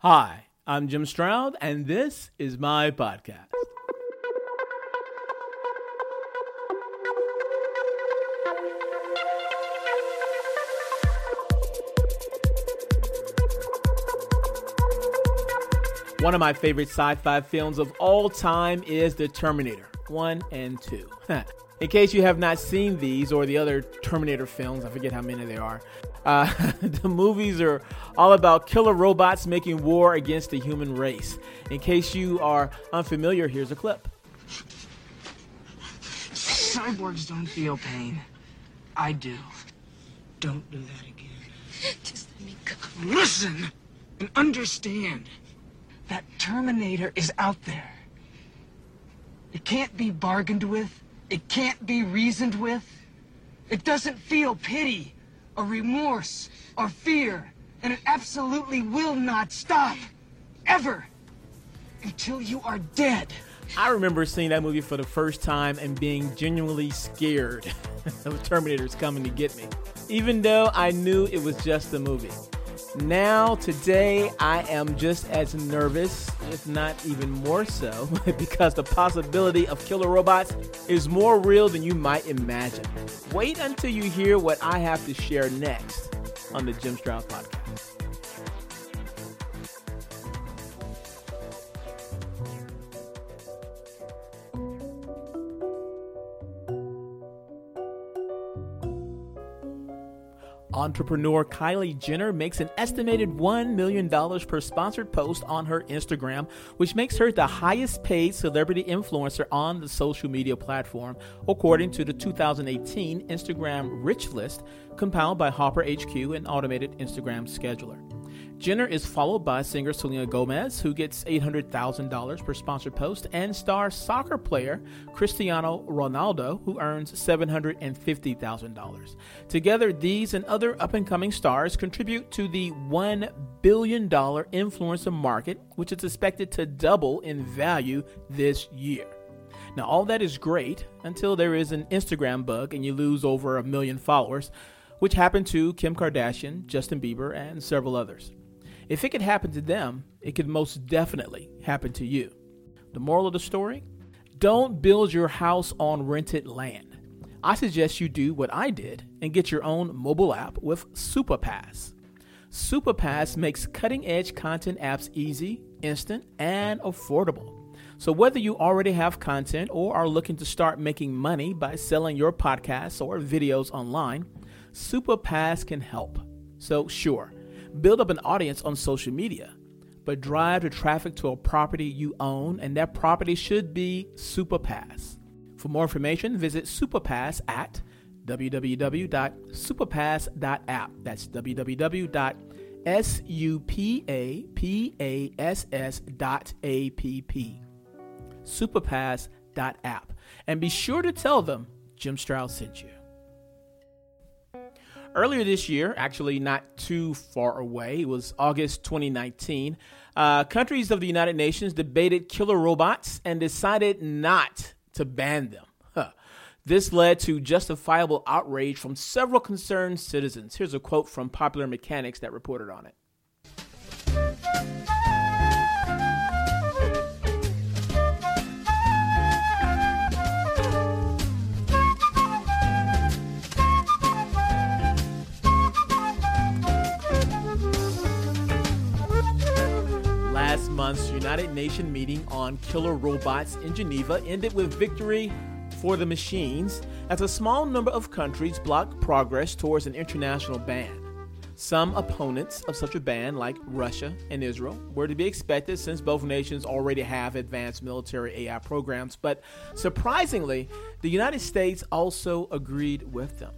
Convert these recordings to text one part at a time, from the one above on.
Hi, I'm Jim Stroud, and this is my podcast. One of my favorite sci fi films of all time is The Terminator 1 and 2. In case you have not seen these or the other Terminator films, I forget how many there are, uh, the movies are all about killer robots making war against the human race. In case you are unfamiliar, here's a clip. Cyborgs don't feel pain. I do. Don't do that again. Just let me go. Listen and understand that Terminator is out there. It can't be bargained with. It can't be reasoned with. It doesn't feel pity or remorse or fear. And it absolutely will not stop. Ever. Until you are dead. I remember seeing that movie for the first time and being genuinely scared of Terminators coming to get me, even though I knew it was just a movie. Now, today, I am just as nervous, if not even more so, because the possibility of killer robots is more real than you might imagine. Wait until you hear what I have to share next on the Jim Stroud Podcast. Entrepreneur Kylie Jenner makes an estimated $1 million per sponsored post on her Instagram, which makes her the highest paid celebrity influencer on the social media platform, according to the 2018 Instagram Rich List compiled by Hopper HQ, an automated Instagram scheduler. Jenner is followed by singer Selena Gomez, who gets $800,000 per sponsored post, and star soccer player Cristiano Ronaldo, who earns $750,000. Together, these and other up and coming stars contribute to the $1 billion influencer market, which is expected to double in value this year. Now, all that is great until there is an Instagram bug and you lose over a million followers, which happened to Kim Kardashian, Justin Bieber, and several others. If it could happen to them, it could most definitely happen to you. The moral of the story? Don't build your house on rented land. I suggest you do what I did and get your own mobile app with SuperPass. SuperPass makes cutting edge content apps easy, instant, and affordable. So, whether you already have content or are looking to start making money by selling your podcasts or videos online, SuperPass can help. So, sure, build up an audience on social media, but drive the traffic to a property you own, and that property should be SuperPass. For more information, visit SuperPass at www.superpass.app. That's www.superpass.app. Superpass.app. And be sure to tell them Jim Stroud sent you. Earlier this year, actually not too far away, it was August 2019, uh, countries of the United Nations debated killer robots and decided not to ban them. Huh. This led to justifiable outrage from several concerned citizens. Here's a quote from Popular Mechanics that reported on it. Month's United Nations meeting on killer robots in Geneva ended with victory for the machines as a small number of countries blocked progress towards an international ban. Some opponents of such a ban, like Russia and Israel, were to be expected since both nations already have advanced military AI programs, but surprisingly, the United States also agreed with them.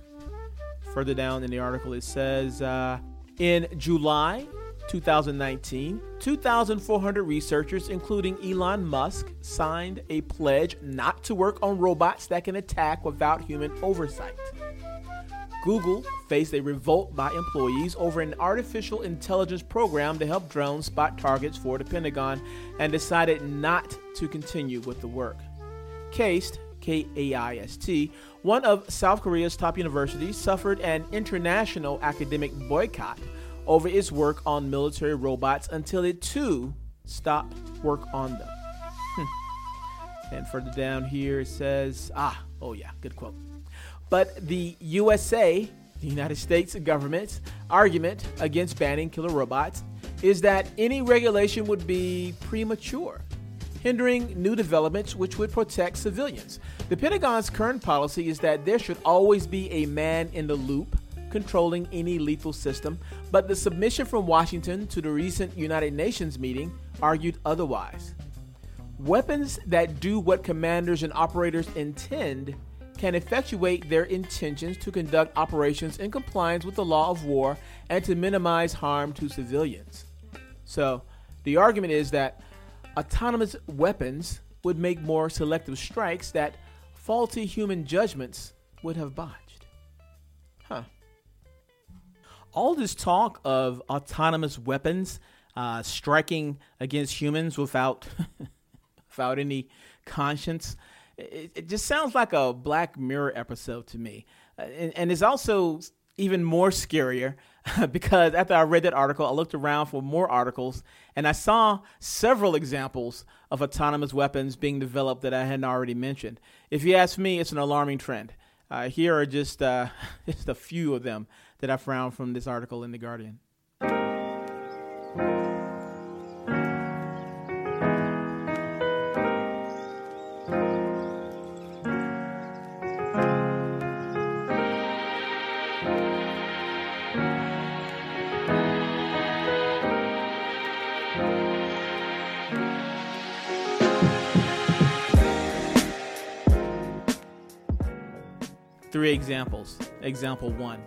Further down in the article, it says uh, in July 2019, 2,400 researchers, including Elon Musk, signed a pledge not to work on robots that can attack without human oversight. Google faced a revolt by employees over an artificial intelligence program to help drones spot targets for the Pentagon and decided not to continue with the work. KAIST, K A I S T, one of South Korea's top universities, suffered an international academic boycott over its work on military robots until it too stopped work on them. Hmm. And further down here it says, ah, oh yeah, good quote. But the USA, the United States government's argument against banning killer robots is that any regulation would be premature, hindering new developments which would protect civilians. The Pentagon's current policy is that there should always be a man in the loop controlling any lethal system, but the submission from Washington to the recent United Nations meeting argued otherwise. Weapons that do what commanders and operators intend can effectuate their intentions to conduct operations in compliance with the law of war and to minimize harm to civilians. So, the argument is that autonomous weapons would make more selective strikes that faulty human judgments would have botched. Huh. All this talk of autonomous weapons uh, striking against humans without without any conscience it, it, just sounds like a Black Mirror episode to me. Uh, and, and it's also even more scarier because after I read that article, I looked around for more articles and I saw several examples of autonomous weapons being developed that I hadn't already mentioned. If you ask me, it's an alarming trend. Uh, here are just, uh, just a few of them that I found from this article in The Guardian. three examples. Example one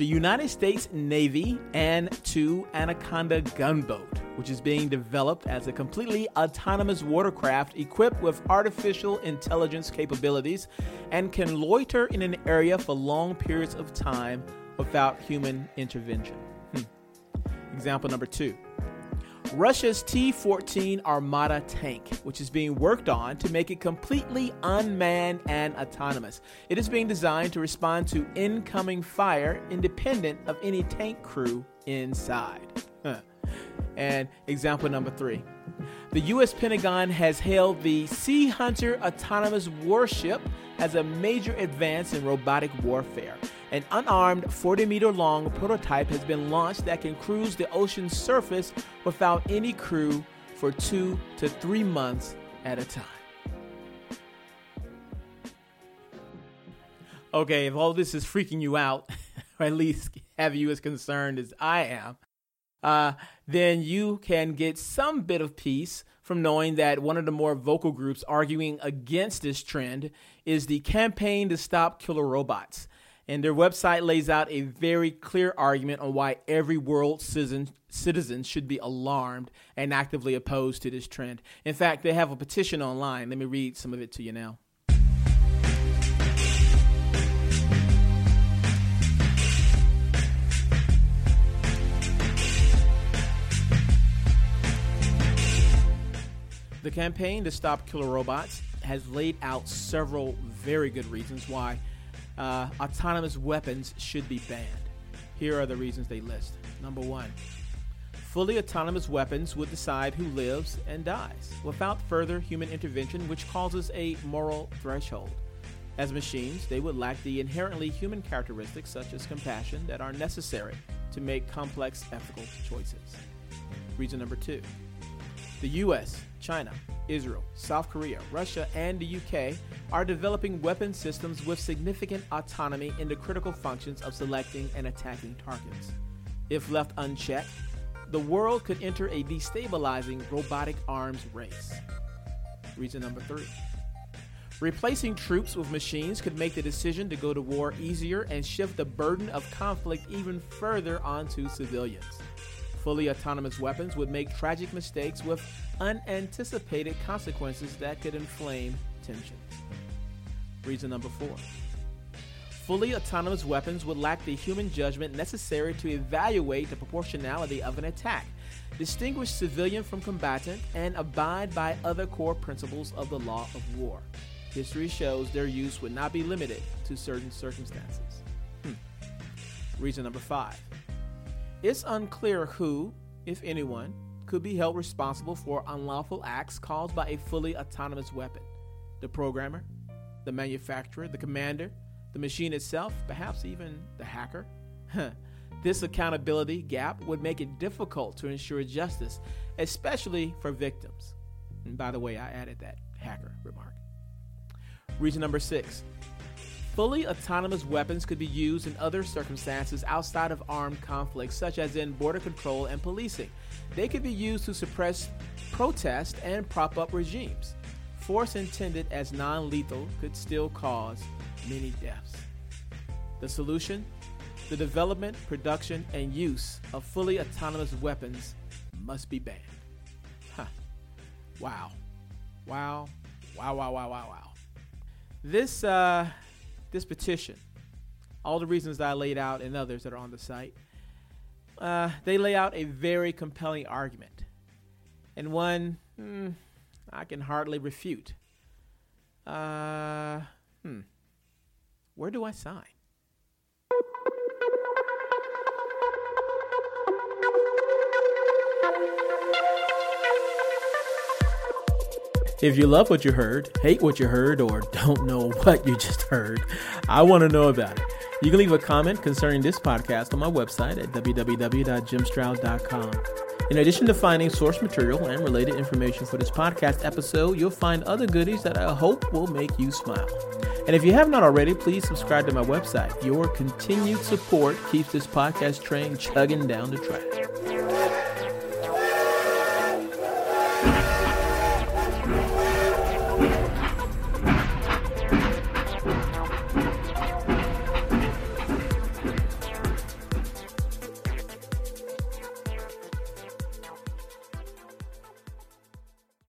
the United States Navy and two Anaconda gunboat, which is being developed as a completely autonomous watercraft equipped with artificial intelligence capabilities and can loiter in an area for long periods of time without human intervention. Hmm. Example number two Russia's T 14 Armata tank, which is being worked on to make it completely unmanned and autonomous. It is being designed to respond to incoming fire independent of any tank crew inside. And example number three the U.S. Pentagon has hailed the Sea Hunter autonomous warship as a major advance in robotic warfare. An unarmed 40 meter long prototype has been launched that can cruise the ocean's surface without any crew for two to three months at a time. Okay, if all this is freaking you out, or at least have you as concerned as I am, uh, then you can get some bit of peace from knowing that one of the more vocal groups arguing against this trend is the Campaign to Stop Killer Robots. And their website lays out a very clear argument on why every world citizen, citizen should be alarmed and actively opposed to this trend. In fact, they have a petition online. Let me read some of it to you now. The campaign to stop killer robots has laid out several very good reasons why uh, autonomous weapons should be banned. Here are the reasons they list. Number one, fully autonomous weapons would decide who lives and dies without further human intervention, which causes a moral threshold. As machines, they would lack the inherently human characteristics such as compassion that are necessary to make complex ethical choices. Reason number two the US, China, Israel, South Korea, Russia, and the UK are developing weapon systems with significant autonomy in the critical functions of selecting and attacking targets. If left unchecked, the world could enter a destabilizing robotic arms race. Reason number three. Replacing troops with machines could make the decision to go to war easier and shift the burden of conflict even further onto civilians. Fully autonomous weapons would make tragic mistakes with unanticipated consequences that could inflame tensions. Reason number four. Fully autonomous weapons would lack the human judgment necessary to evaluate the proportionality of an attack, distinguish civilian from combatant, and abide by other core principles of the law of war. History shows their use would not be limited to certain circumstances. Hmm. Reason number five it's unclear who, if anyone, could be held responsible for unlawful acts caused by a fully autonomous weapon. The programmer, the manufacturer, the commander, the machine itself, perhaps even the hacker. this accountability gap would make it difficult to ensure justice, especially for victims. And by the way, I added that hacker remark. Reason number six fully autonomous weapons could be used in other circumstances outside of armed conflicts, such as in border control and policing. They could be used to suppress protest and prop up regimes. Force intended as non lethal could still cause many deaths. The solution? The development, production, and use of fully autonomous weapons must be banned. Huh. Wow. Wow. Wow, wow, wow, wow, wow. This, uh, this petition, all the reasons that I laid out and others that are on the site, uh, they lay out a very compelling argument, and one hmm, I can hardly refute. Uh, hmm. Where do I sign? If you love what you heard, hate what you heard, or don't know what you just heard, I want to know about it. You can leave a comment concerning this podcast on my website at www.jimstroud.com. In addition to finding source material and related information for this podcast episode, you'll find other goodies that I hope will make you smile. And if you have not already, please subscribe to my website. Your continued support keeps this podcast train chugging down the track.